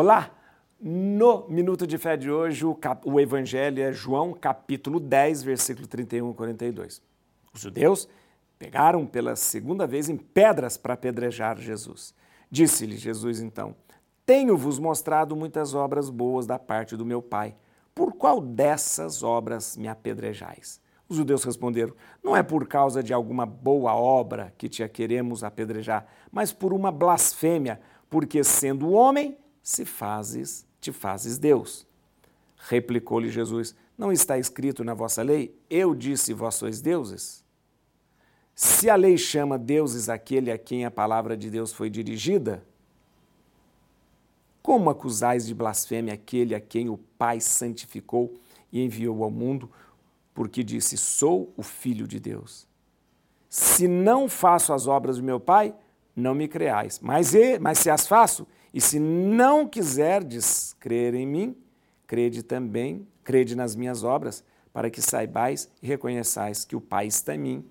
Olá! No Minuto de Fé de hoje, o, cap... o Evangelho é João, capítulo 10, versículo 31 e 42. Os judeus pegaram pela segunda vez em pedras para apedrejar Jesus. Disse-lhe Jesus então: Tenho-vos mostrado muitas obras boas da parte do meu Pai. Por qual dessas obras me apedrejais? Os judeus responderam: Não é por causa de alguma boa obra que te queremos apedrejar, mas por uma blasfêmia, porque sendo homem, se fazes, te fazes Deus. Replicou-lhe Jesus: Não está escrito na vossa lei? Eu disse, vós sois deuses? Se a lei chama deuses aquele a quem a palavra de Deus foi dirigida, como acusais de blasfêmia aquele a quem o Pai santificou e enviou ao mundo? porque disse: Sou o Filho de Deus. Se não faço as obras do meu Pai, não me creais. Mas, mas se as faço, e se não quiserdes crer em mim, crede também, crede nas minhas obras, para que saibais e reconheçais que o Pai está em mim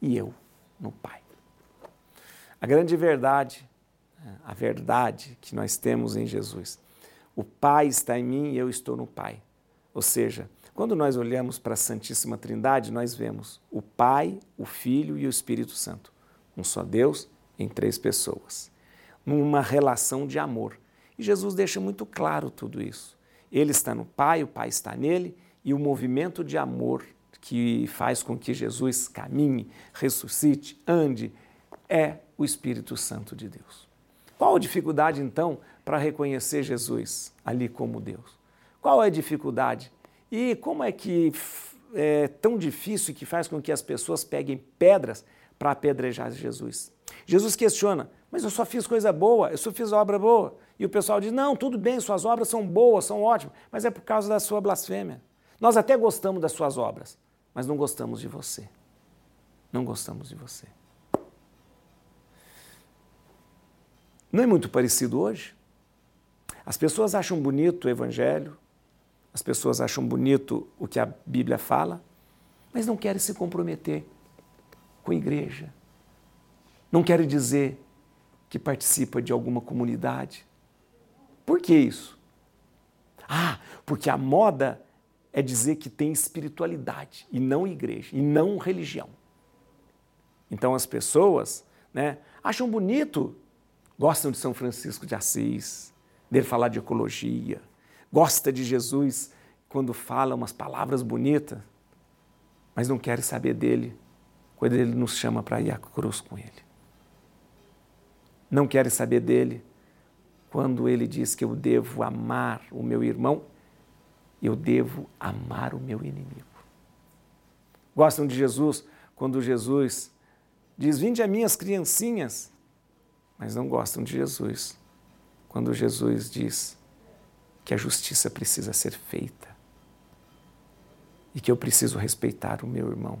e eu no Pai. A grande verdade, a verdade que nós temos em Jesus. O Pai está em mim e eu estou no Pai. Ou seja, quando nós olhamos para a Santíssima Trindade, nós vemos o Pai, o Filho e o Espírito Santo. Um só Deus em três pessoas. Numa relação de amor. E Jesus deixa muito claro tudo isso. Ele está no Pai, o Pai está nele, e o movimento de amor que faz com que Jesus caminhe, ressuscite, ande, é o Espírito Santo de Deus. Qual a dificuldade, então, para reconhecer Jesus ali como Deus? Qual é a dificuldade? E como é que é tão difícil que faz com que as pessoas peguem pedras para apedrejar Jesus? Jesus questiona, mas eu só fiz coisa boa, eu só fiz obra boa. E o pessoal diz: não, tudo bem, suas obras são boas, são ótimas, mas é por causa da sua blasfêmia. Nós até gostamos das suas obras, mas não gostamos de você. Não gostamos de você. Não é muito parecido hoje? As pessoas acham bonito o Evangelho, as pessoas acham bonito o que a Bíblia fala, mas não querem se comprometer com a igreja. Não querem dizer que participa de alguma comunidade. Por que isso? Ah, porque a moda é dizer que tem espiritualidade e não igreja, e não religião. Então as pessoas né, acham bonito, gostam de São Francisco de Assis, dele falar de ecologia, gosta de Jesus quando fala umas palavras bonitas, mas não quer saber dele quando ele nos chama para ir à cruz com ele. Não quer saber dele. Quando ele diz que eu devo amar o meu irmão, eu devo amar o meu inimigo. Gostam de Jesus? Quando Jesus diz: Vinde a minhas criancinhas, mas não gostam de Jesus. Quando Jesus diz: que a justiça precisa ser feita e que eu preciso respeitar o meu irmão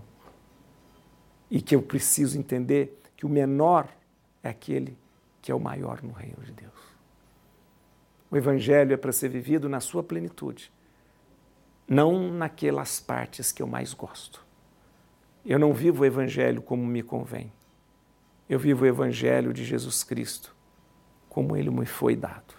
e que eu preciso entender que o menor é aquele que é o maior no reino de Deus. O Evangelho é para ser vivido na sua plenitude, não naquelas partes que eu mais gosto. Eu não vivo o Evangelho como me convém. Eu vivo o Evangelho de Jesus Cristo como ele me foi dado.